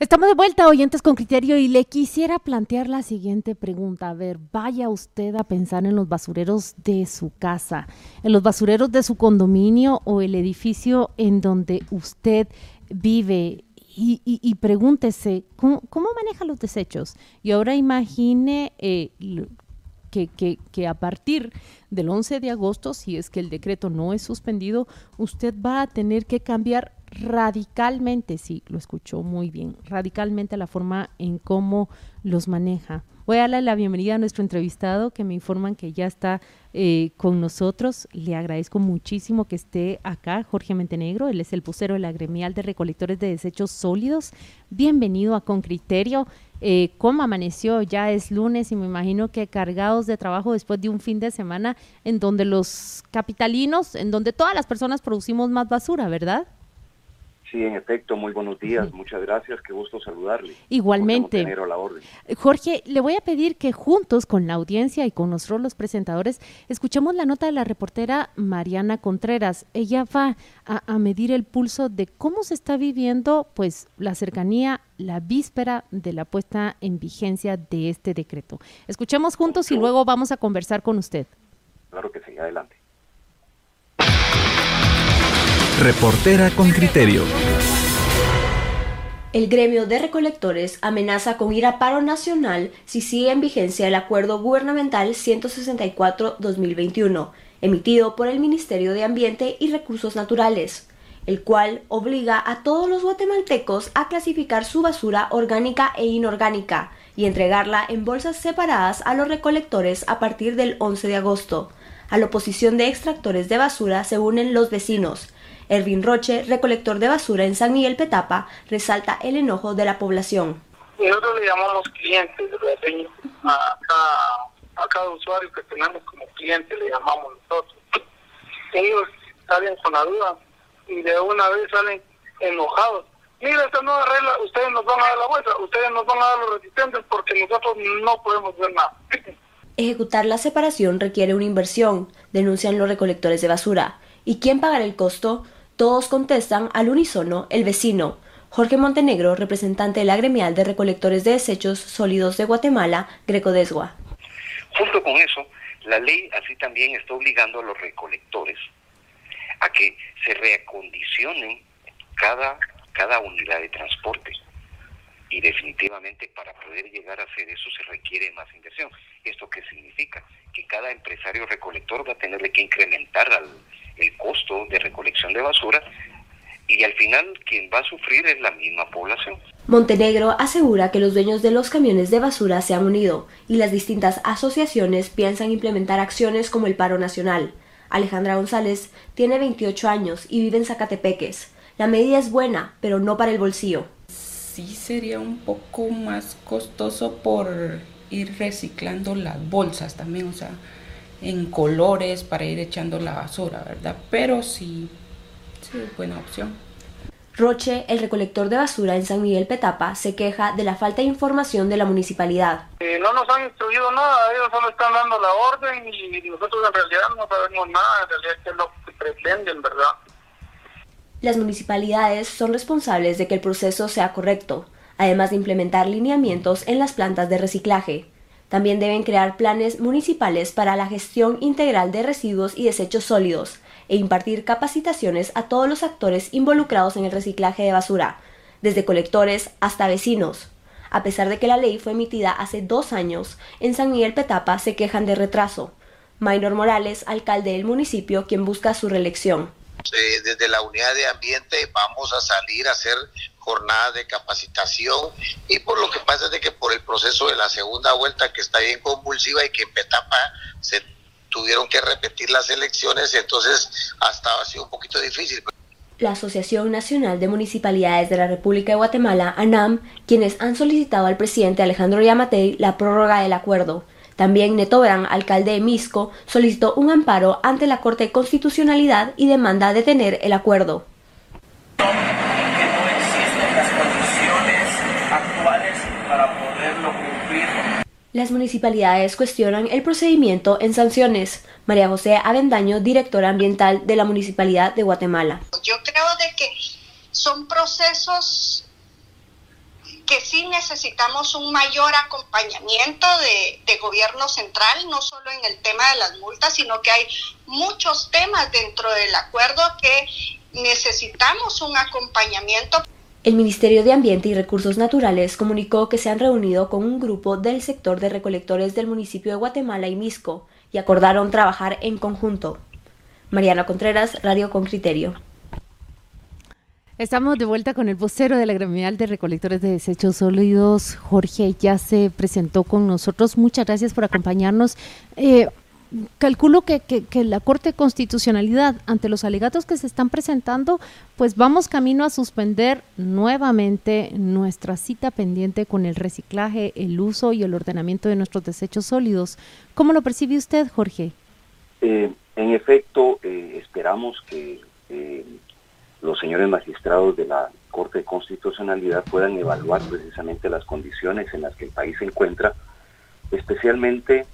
Estamos de vuelta, oyentes con criterio, y le quisiera plantear la siguiente pregunta. A ver, vaya usted a pensar en los basureros de su casa, en los basureros de su condominio o el edificio en donde usted vive. Y, pregúntese, ¿cómo, maneja los desechos? Y ahora imagine eh, que, que, que, a partir del 11 de agosto, si es que el decreto no es suspendido, usted va a tener que cambiar radicalmente, sí, lo escuchó muy bien, radicalmente la forma en cómo los maneja. Voy a darle la bienvenida a nuestro entrevistado que me informan que ya está eh, con nosotros. Le agradezco muchísimo que esté acá, Jorge Montenegro. Él es el pusero de la gremial de recolectores de desechos sólidos. Bienvenido a Con Criterio. Eh, ¿Cómo amaneció? Ya es lunes y me imagino que cargados de trabajo después de un fin de semana en donde los capitalinos, en donde todas las personas producimos más basura, ¿verdad? Sí, en efecto, muy buenos días, muchas gracias, qué gusto saludarle. Igualmente. Jorge, le voy a pedir que juntos con la audiencia y con nosotros los presentadores escuchemos la nota de la reportera Mariana Contreras. Ella va a, medir el pulso de cómo se está viviendo pues la cercanía, la víspera de la puesta en vigencia de este decreto. Escuchemos juntos y luego vamos a conversar con usted. Claro que sí, adelante. Reportera con criterio. El gremio de recolectores amenaza con ir a paro nacional si sigue en vigencia el acuerdo gubernamental 164-2021, emitido por el Ministerio de Ambiente y Recursos Naturales, el cual obliga a todos los guatemaltecos a clasificar su basura orgánica e inorgánica y entregarla en bolsas separadas a los recolectores a partir del 11 de agosto. A la oposición de extractores de basura se unen los vecinos, Ervin Roche, recolector de basura en San Miguel Petapa, resalta el enojo de la población. Nosotros le llamamos clientes, a cada, a cada usuario que tenemos como cliente le llamamos nosotros. Ellos salen con la duda y de una vez salen enojados. Mira, esta nueva regla, ustedes nos van a dar la vuelta, ustedes nos van a dar los resistentes porque nosotros no podemos ver nada. Ejecutar la separación requiere una inversión, denuncian los recolectores de basura. ¿Y quién pagará el costo? Todos contestan al unísono el vecino. Jorge Montenegro, representante de la gremial de recolectores de desechos sólidos de Guatemala, Grecodesgua. Junto con eso, la ley así también está obligando a los recolectores a que se reacondicionen cada, cada unidad de transporte. Y definitivamente para poder llegar a hacer eso se requiere más inversión. ¿Esto qué significa? Que cada empresario recolector va a tenerle que incrementar al, el costo de recolección de basura y al final quien va a sufrir es la misma población. Montenegro asegura que los dueños de los camiones de basura se han unido y las distintas asociaciones piensan implementar acciones como el paro nacional. Alejandra González tiene 28 años y vive en Zacatepeques. La medida es buena, pero no para el bolsillo. Sí sería un poco más costoso por ir reciclando las bolsas también, o sea, en colores para ir echando la basura, ¿verdad? Pero sí, sí, buena opción. Roche, el recolector de basura en San Miguel Petapa, se queja de la falta de información de la municipalidad. Eh, no nos han instruido nada, ellos solo están dando la orden y nosotros en realidad no sabemos nada, en realidad qué es lo que pretenden, ¿verdad? Las municipalidades son responsables de que el proceso sea correcto, además de implementar lineamientos en las plantas de reciclaje. También deben crear planes municipales para la gestión integral de residuos y desechos sólidos e impartir capacitaciones a todos los actores involucrados en el reciclaje de basura, desde colectores hasta vecinos. A pesar de que la ley fue emitida hace dos años, en San Miguel Petapa se quejan de retraso. Maynor Morales, alcalde del municipio, quien busca su reelección. Eh, desde la unidad de ambiente vamos a salir a hacer jornadas de capacitación y por lo que pasa es de que por el proceso de la segunda vuelta que está bien convulsiva y que en Petapa se tuvieron que repetir las elecciones, entonces hasta ha sido un poquito difícil. La Asociación Nacional de Municipalidades de la República de Guatemala, ANAM, quienes han solicitado al presidente Alejandro Yamatei la prórroga del acuerdo, también Netobran, alcalde de Misco, solicitó un amparo ante la Corte de Constitucionalidad y demanda detener el acuerdo. Las municipalidades cuestionan el procedimiento en sanciones. María José Avendaño, directora ambiental de la Municipalidad de Guatemala. Yo creo de que son procesos necesitamos un mayor acompañamiento de, de, gobierno central, no solo en el tema de las multas, sino que hay muchos temas dentro del acuerdo que necesitamos un acompañamiento. El Ministerio de Ambiente y Recursos Naturales comunicó que se han reunido con un grupo del sector de recolectores del municipio de Guatemala y Misco y acordaron trabajar en conjunto. Mariana Contreras, Radio con Criterio. Estamos de vuelta con el vocero de la Gremial de Recolectores de Desechos Sólidos. Jorge ya se presentó con nosotros. Muchas gracias por acompañarnos. Eh, calculo que, que, la Corte de Constitucionalidad, ante los alegatos que se están presentando, pues vamos camino a suspender nuevamente nuestra cita pendiente con el reciclaje, el uso y el ordenamiento de nuestros desechos sólidos. ¿Cómo lo percibe usted, Jorge? Eh, en efecto, eh, esperamos que los señores magistrados de la Corte de Constitucionalidad puedan evaluar precisamente las condiciones en las que el país se encuentra, especialmente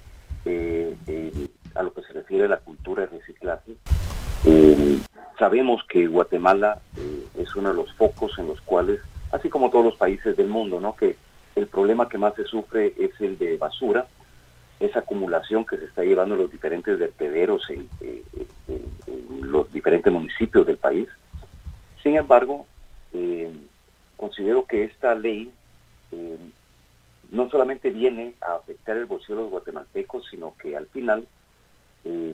eh, a lo que se refiere a la cultura de reciclaje. Eh, sabemos que Guatemala eh, es uno de los focos en los cuales, así como todos los países del mundo, ¿no? que el problema que más se sufre es el de basura, esa acumulación que se está llevando en los diferentes vertederos en los diferentes municipios del país. Sin embargo, eh, considero que esta ley eh, no solamente viene a afectar el bolsillo de los guatemaltecos, sino que al final eh,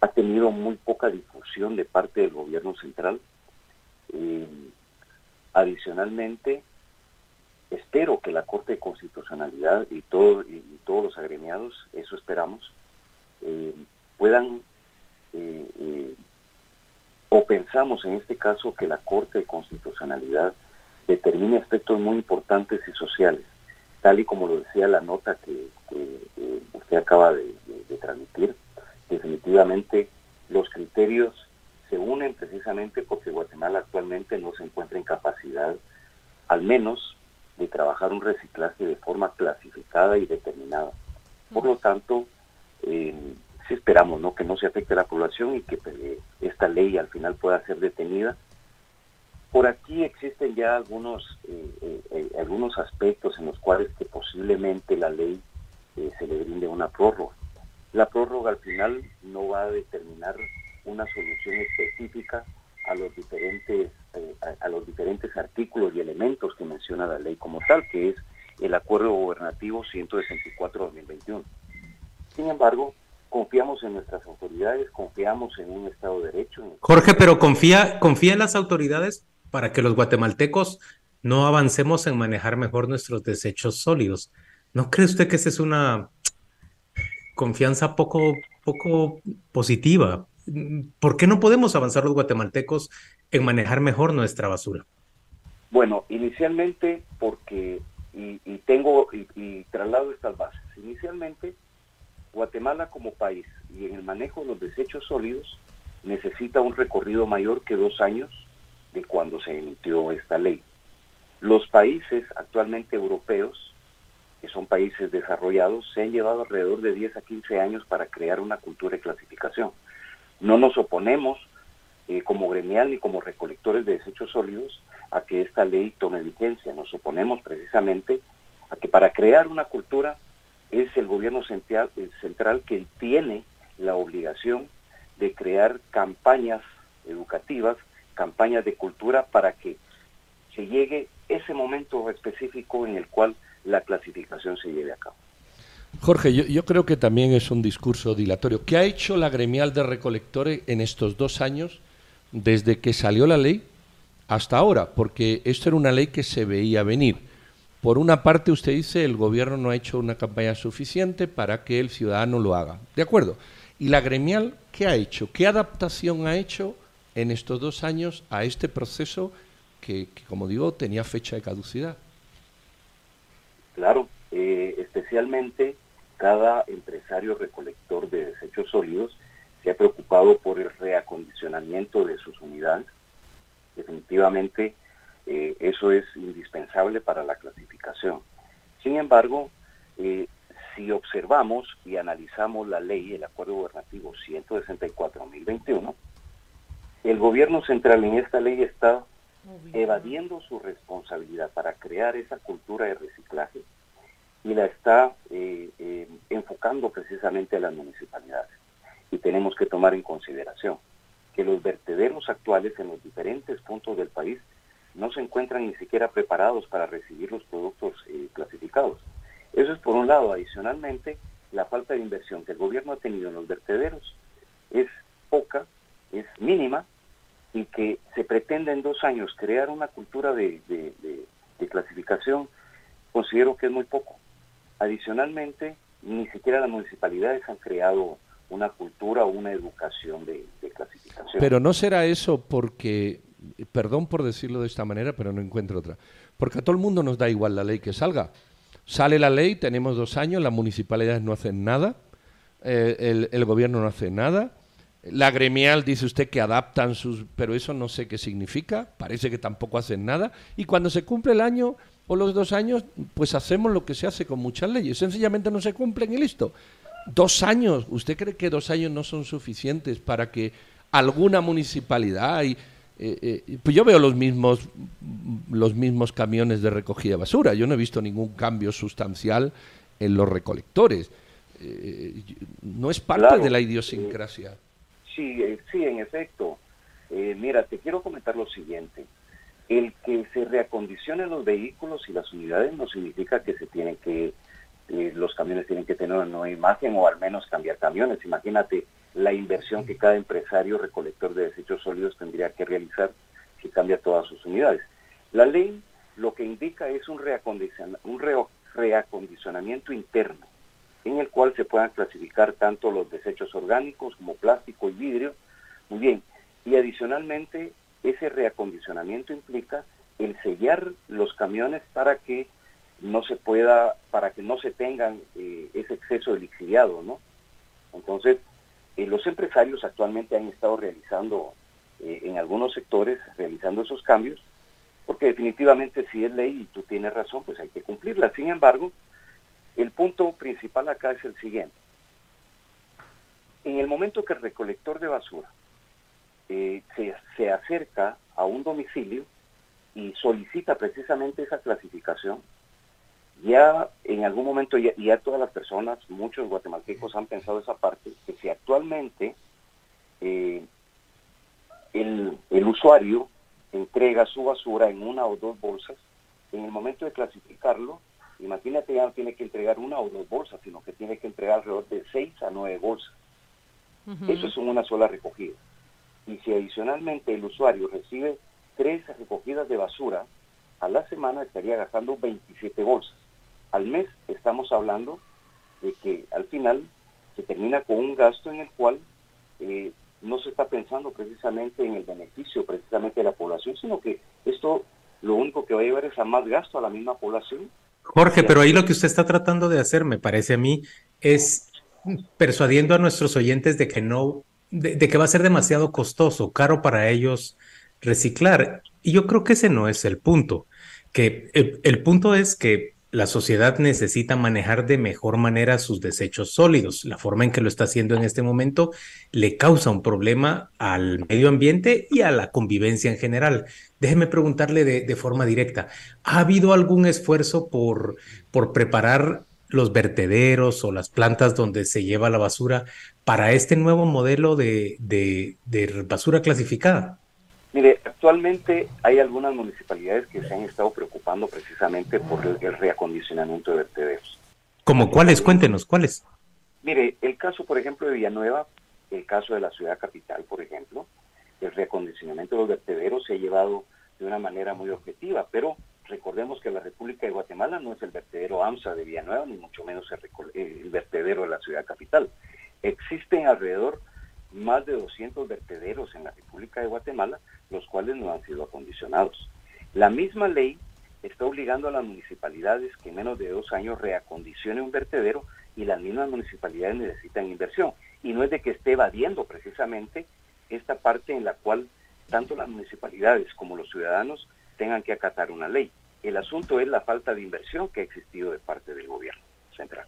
ha tenido muy poca difusión de parte del gobierno central. adicionalmente, espero que la Corte de Constitucionalidad y, todo, y, todos los agremiados, eso esperamos, puedan o pensamos en este caso que la Corte de Constitucionalidad determine aspectos muy importantes y sociales, tal y como lo decía la nota que, usted acaba de, transmitir, definitivamente los criterios se unen precisamente porque Guatemala actualmente no se encuentra en capacidad, al menos, de trabajar un reciclaje de forma clasificada y determinada. Por lo tanto, eh, sí esperamos ¿no? que no se afecte a la población y que eh, esta ley al final pueda ser detenida. Por aquí existen ya algunos, eh, algunos aspectos en los cuales que posiblemente la ley se le brinde una prórroga. La prórroga al final no va a determinar una solución específica a los diferentes a, a, los diferentes artículos y elementos que menciona la ley como tal, que es el Acuerdo Gobernativo 164-2021. Sin embargo, confiamos en nuestras autoridades, confiamos en un Estado de Derecho. Jorge, pero confía, confía en las autoridades para que los guatemaltecos no avancemos en manejar mejor nuestros desechos sólidos. ¿No cree usted que esa es una confianza poco, poco positiva? ¿Por qué no podemos avanzar los guatemaltecos en manejar mejor nuestra basura? Bueno, inicialmente porque, y, tengo, y, y traslado estas bases, inicialmente Guatemala como país y en el manejo de los desechos sólidos necesita un recorrido mayor que dos años de cuando se emitió esta ley. Los países actualmente europeos, que son países desarrollados, se han llevado alrededor de 10 a 15 años para crear una cultura de clasificación. No nos oponemos eh, como gremial ni como recolectores de desechos sólidos a que esta ley tome vigencia. Nos oponemos precisamente a que para crear una cultura es el gobierno central, central que tiene la obligación de crear campañas educativas, campañas de cultura para que se llegue ese momento específico en el cual la clasificación se lleve a cabo. Jorge, yo, creo que también es un discurso dilatorio. ¿Qué ha hecho la gremial de recolectores en estos dos años, desde que salió la ley hasta ahora? Porque esto era una ley que se veía venir. Por una parte, usted dice, el gobierno no ha hecho una campaña suficiente para que el ciudadano lo haga. De acuerdo. ¿Y la gremial qué ha hecho? ¿Qué adaptación ha hecho en estos dos años a este proceso que, como digo, tenía fecha de caducidad? Claro, eh, especialmente cada empresario recolector de desechos sólidos se ha preocupado por el reacondicionamiento de sus unidades. Definitivamente eh, eso es indispensable para la clasificación. Sin embargo, eh, si observamos y analizamos la ley, el Acuerdo Gubernativo 164-2021, el gobierno central en esta ley está evadiendo su responsabilidad para crear esa cultura de reciclaje y la está eh, eh, enfocando precisamente a las municipalidades. Y tenemos que tomar en consideración que los vertederos actuales en los diferentes puntos del país no se encuentran ni siquiera preparados para recibir los productos eh, clasificados. Eso es por un lado. Adicionalmente, la falta de inversión que el gobierno ha tenido en los vertederos es poca, es mínima, y que se pretende en dos años crear una cultura de, clasificación, considero que es muy poco. Adicionalmente, ni siquiera las municipalidades han creado una cultura o una educación de, clasificación. Pero no será eso porque, perdón por decirlo de esta manera, pero no encuentro otra, porque a todo el mundo nos da igual la ley que salga. Sale la ley, tenemos dos años, las municipalidades no hacen nada, eh, el, gobierno no hace nada, la gremial dice usted que adaptan sus, pero eso no sé qué significa, parece que tampoco hacen nada, y cuando se cumple el año o los dos años, pues hacemos lo que se hace con muchas leyes, sencillamente no se cumplen y listo. Dos años, ¿usted cree que dos años no son suficientes para que alguna municipalidad y eh, eh, pues yo veo los mismos los mismos camiones de recogida de basura. Yo no he visto ningún cambio sustancial en los recolectores. Eh, no es parte de la idiosincrasia. Sí, sí, en efecto. mira, te quiero comentar lo siguiente. El que se reacondicionen los vehículos y las unidades no significa que se tienen que los camiones tienen que tener una nueva imagen o al menos cambiar camiones. Imagínate la inversión que cada empresario recolector de desechos sólidos tendría que realizar si cambia todas sus unidades. La ley lo que indica es un, un reacondicionamiento interno en el cual se puedan clasificar tanto los desechos orgánicos como plástico y vidrio. Muy bien, y adicionalmente ese reacondicionamiento implica el sellar los camiones para que no se pueda, para que no se tengan eh, ese exceso de lixiviado, ¿no? Entonces, eh, los empresarios actualmente han estado realizando eh, en algunos sectores, realizando esos cambios, porque definitivamente si es ley y tú tienes razón, pues hay que cumplirla. Sin embargo, el punto principal acá es el siguiente. En el momento que el recolector de basura se, se acerca a un domicilio y solicita precisamente esa clasificación, ya en algún momento, ya, ya, todas las personas, muchos guatemaltecos han pensado esa parte, que si actualmente eh, el, el usuario entrega su basura en una o dos bolsas, en el momento de clasificarlo, imagínate ya no tiene que entregar una o dos bolsas, sino que tiene que entregar alrededor de seis a nueve bolsas. Eso es una sola recogida. Y si adicionalmente el usuario recibe tres recogidas de basura, a la semana estaría gastando 27 bolsas al mes estamos hablando de que al final se termina con un gasto en el cual eh, no se está pensando precisamente en el beneficio precisamente de la población, sino que esto lo único que va a llevar es a más gasto a la misma población. Jorge, pero ahí lo que usted está tratando de hacer, me parece a mí, es persuadiendo a nuestros oyentes de que no, de, que va a ser demasiado costoso, caro para ellos reciclar. Y yo creo que ese no es el punto. Que el punto es que la sociedad necesita manejar de mejor manera sus desechos sólidos. La forma en que lo está haciendo en este momento le causa un problema al medio ambiente y a la convivencia en general. Déjeme preguntarle de, forma directa, ¿ha habido algún esfuerzo por, por preparar los vertederos o las plantas donde se lleva la basura para este nuevo modelo de, de basura clasificada? Mire, actualmente hay algunas municipalidades que se han estado preocupando precisamente por el, reacondicionamiento de vertederos. ¿Como cuáles? Cuéntenos, ¿cuáles? Mire, el caso, por ejemplo, de Villanueva, el caso de la ciudad capital, por ejemplo, el reacondicionamiento de los vertederos se ha llevado de una manera muy objetiva, pero recordemos que la República de Guatemala no es el vertedero AMSA de Villanueva, ni mucho menos el vertedero de la ciudad capital. Existen alrededor más de 200 vertederos en la República de Guatemala los cuales no han sido acondicionados. La misma ley está obligando a las municipalidades que en menos de dos años reacondicione un vertedero y las mismas municipalidades necesitan inversión. Y no es de que esté evadiendo precisamente esta parte en la cual tanto las municipalidades como los ciudadanos tengan que acatar una ley. El asunto es la falta de inversión que ha existido de parte del gobierno central,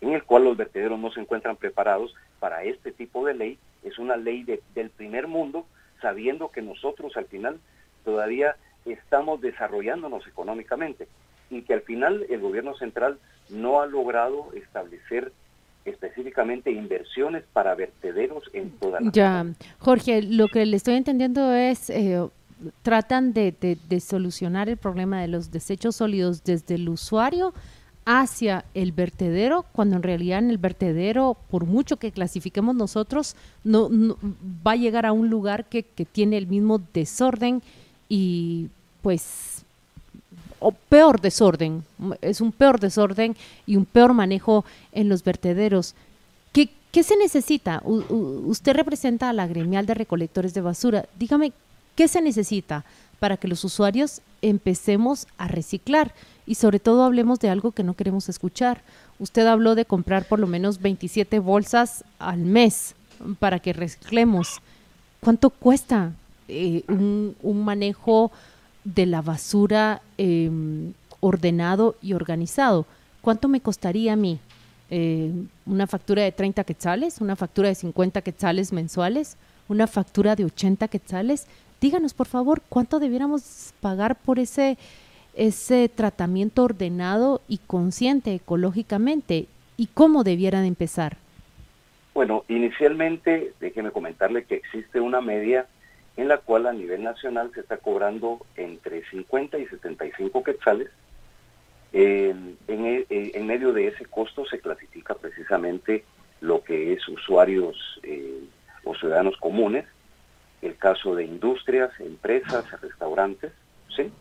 en el cual los vertederos no se encuentran preparados para este tipo de ley. Es una ley del primer mundo sabiendo que nosotros al final todavía estamos desarrollándonos económicamente y que al final el gobierno central no ha logrado establecer específicamente inversiones para vertederos en toda la Ya, Jorge, lo que le estoy entendiendo es, eh, tratan de, de, solucionar el problema de los desechos sólidos desde el usuario hacia el vertedero, cuando en realidad en el vertedero, por mucho que clasifiquemos nosotros, no, va a llegar a un lugar que, que tiene el mismo desorden y pues o peor desorden, es un peor desorden y un peor manejo en los vertederos. ¿Qué, qué se necesita? usted representa a la gremial de recolectores de basura. Dígame, ¿qué se necesita para que los usuarios empecemos a reciclar? Y sobre todo hablemos de algo que no queremos escuchar. Usted habló de comprar por lo menos 27 bolsas al mes para que reciclemos. ¿Cuánto cuesta eh, un, manejo de la basura em, ordenado y organizado. ¿Cuánto me costaría a mí? Eh, ¿Una factura de 30 quetzales? ¿Una factura de 50 quetzales mensuales? ¿Una factura de 80 quetzales? Díganos, por favor, ¿cuánto debiéramos pagar por ese, ese tratamiento ordenado y consciente ecológicamente? ¿Y cómo debieran empezar? Bueno, inicialmente déjeme comentarle que existe una media en la cual a nivel nacional se está cobrando entre 50 y 75 quetzales. Eh, en, medio de ese costo se clasifica precisamente lo que es usuarios eh, o ciudadanos comunes, el caso de industrias, empresas, restaurantes, ¿sí?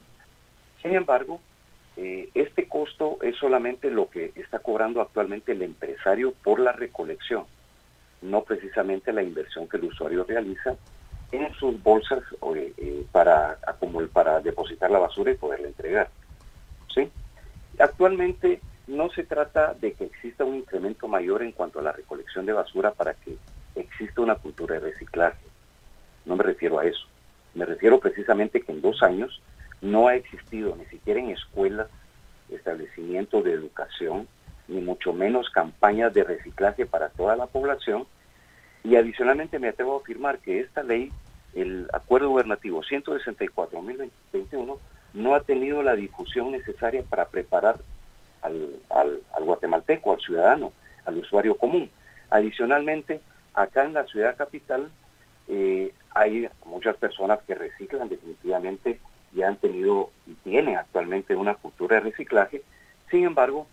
Sin embargo, eh, este costo es solamente lo que está cobrando actualmente el empresario por la recolección, no precisamente la inversión que el usuario realiza en sus bolsas eh, eh, para, para depositar la basura y poderla entregar. ¿sí? Actualmente no se trata de que exista un incremento mayor en cuanto a la recolección de basura para que exista una cultura de reciclaje. No me refiero a eso. Me refiero precisamente que en dos años no ha existido ni siquiera en escuelas, establecimientos de educación, ni mucho menos campañas de reciclaje para toda la población, y adicionalmente me atrevo a afirmar que esta ley, el acuerdo gubernativo 164-2021, no ha tenido la difusión necesaria para preparar al, al, guatemalteco, al ciudadano, al usuario común. Adicionalmente, acá en la ciudad capital eh, hay muchas personas que reciclan definitivamente y han tenido y tienen actualmente una cultura de reciclaje. Sin embargo,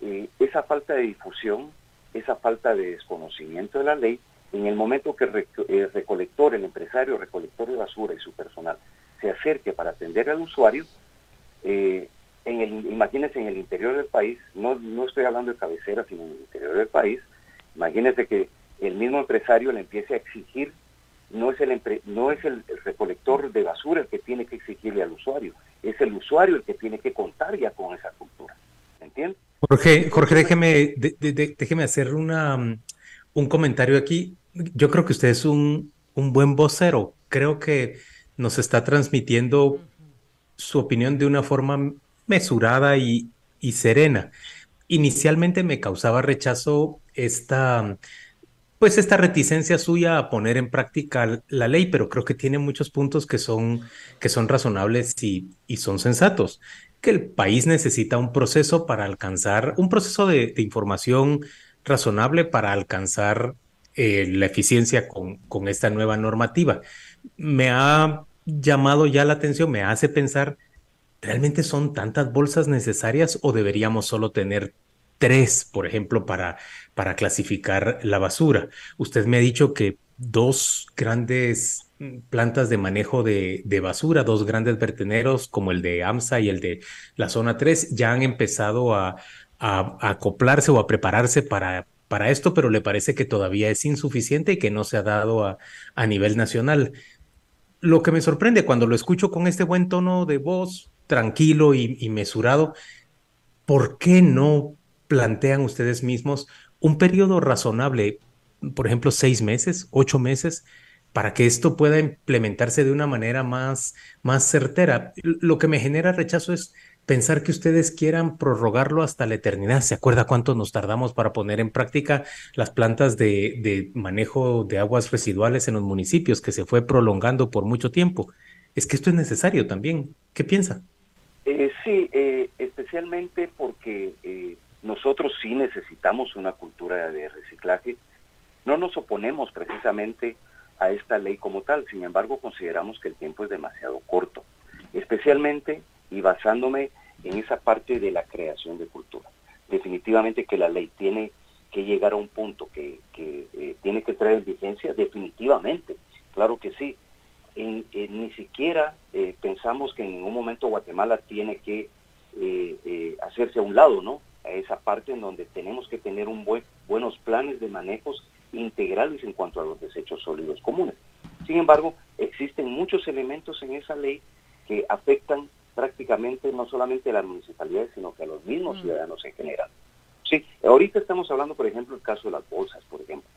eh, esa falta de difusión, esa falta de desconocimiento de la ley en el momento que el eh, recolector, el empresario recolector de basura y su personal se acerque para atender al usuario, eh, en el, imagínense en el interior del país, no, no estoy hablando de cabecera, sino en el interior del país, imagínense que el mismo empresario le empiece a exigir, no es el, no es el, recolector de basura el que tiene que exigirle al usuario, es el usuario el que tiene que contar ya con esa cultura. ¿Entiendes? Jorge, Jorge, déjeme, déjeme hacer una, un comentario aquí yo creo que usted es un, un buen vocero. Creo que nos está transmitiendo su opinión de una forma mesurada y, y serena. Inicialmente me causaba rechazo esta, pues esta reticencia suya a poner en práctica la ley, pero creo que tiene muchos puntos que son, que son razonables y, y son sensatos. Que el país necesita un proceso para alcanzar, un proceso de, información razonable para alcanzar eh, la eficiencia con, con esta nueva normativa. Me ha llamado ya la atención, me hace pensar, ¿realmente son tantas bolsas necesarias o deberíamos solo tener tres, por ejemplo, para, para clasificar la basura? Usted me ha dicho que dos grandes plantas de manejo de, basura, dos grandes vertederos como el de AMSA y el de la zona 3, ya han empezado a acoplarse o a prepararse para para esto, pero le parece que todavía es insuficiente y que no se ha dado a, a nivel nacional. Lo que me sorprende cuando lo escucho con este buen tono de voz, tranquilo y, y mesurado, ¿por qué no plantean ustedes mismos un periodo razonable, por ejemplo, seis meses, ocho meses, para que esto pueda implementarse de una manera más, más certera? Lo que me genera rechazo es pensar que ustedes quieran prorrogarlo hasta la eternidad. ¿Se acuerda cuánto nos tardamos para poner en práctica las plantas de, manejo de aguas residuales en los municipios, que se fue prolongando por mucho tiempo? es que esto es necesario también. ¿Qué piensa? Eh, sí, eh, especialmente porque eh, nosotros sí necesitamos una cultura de reciclaje. No nos oponemos precisamente a esta ley como tal, sin embargo consideramos que el tiempo es demasiado corto, especialmente y basándome en esa parte de la creación de cultura. Definitivamente que la ley tiene que llegar a un punto que, que tiene que traer vigencia, definitivamente, claro que sí, ni siquiera eh, pensamos que en ningún momento Guatemala tiene que eh, eh, hacerse a un lado, ¿no? A esa parte en donde tenemos que tener un buen, buenos planes de manejos integrales en cuanto a los desechos sólidos comunes. Sin embargo, existen muchos elementos en esa ley que afectan prácticamente no solamente a las municipalidades, sino que a los mismos mm. ciudadanos en general. Sí, ahorita estamos hablando, por ejemplo, el caso de las bolsas, por ejemplo.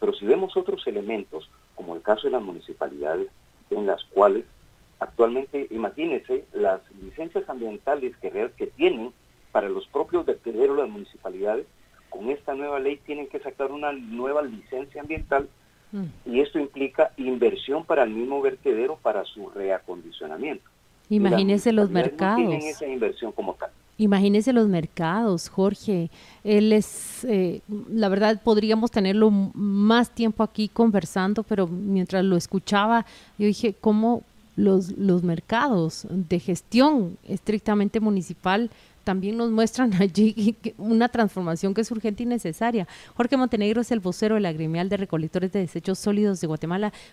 Pero si vemos otros elementos, como el caso de las municipalidades, en las cuales actualmente, imagínense, las licencias ambientales que, que tienen para los propios vertederos las municipalidades, con esta nueva ley tienen que sacar una nueva licencia ambiental mm. y esto implica inversión para el mismo vertedero para su reacondicionamiento. Imagínense los mercados. No tienen esa inversión como tal. Imagínese los mercados, Jorge. Él es, eh, la verdad, podríamos tenerlo más tiempo aquí conversando, pero mientras lo escuchaba, yo dije, ¿cómo los, los mercados de gestión estrictamente municipal también nos muestran allí una transformación que es urgente y necesaria. Jorge Montenegro es el vocero de la gremial de recolectores de desechos sólidos de Guatemala.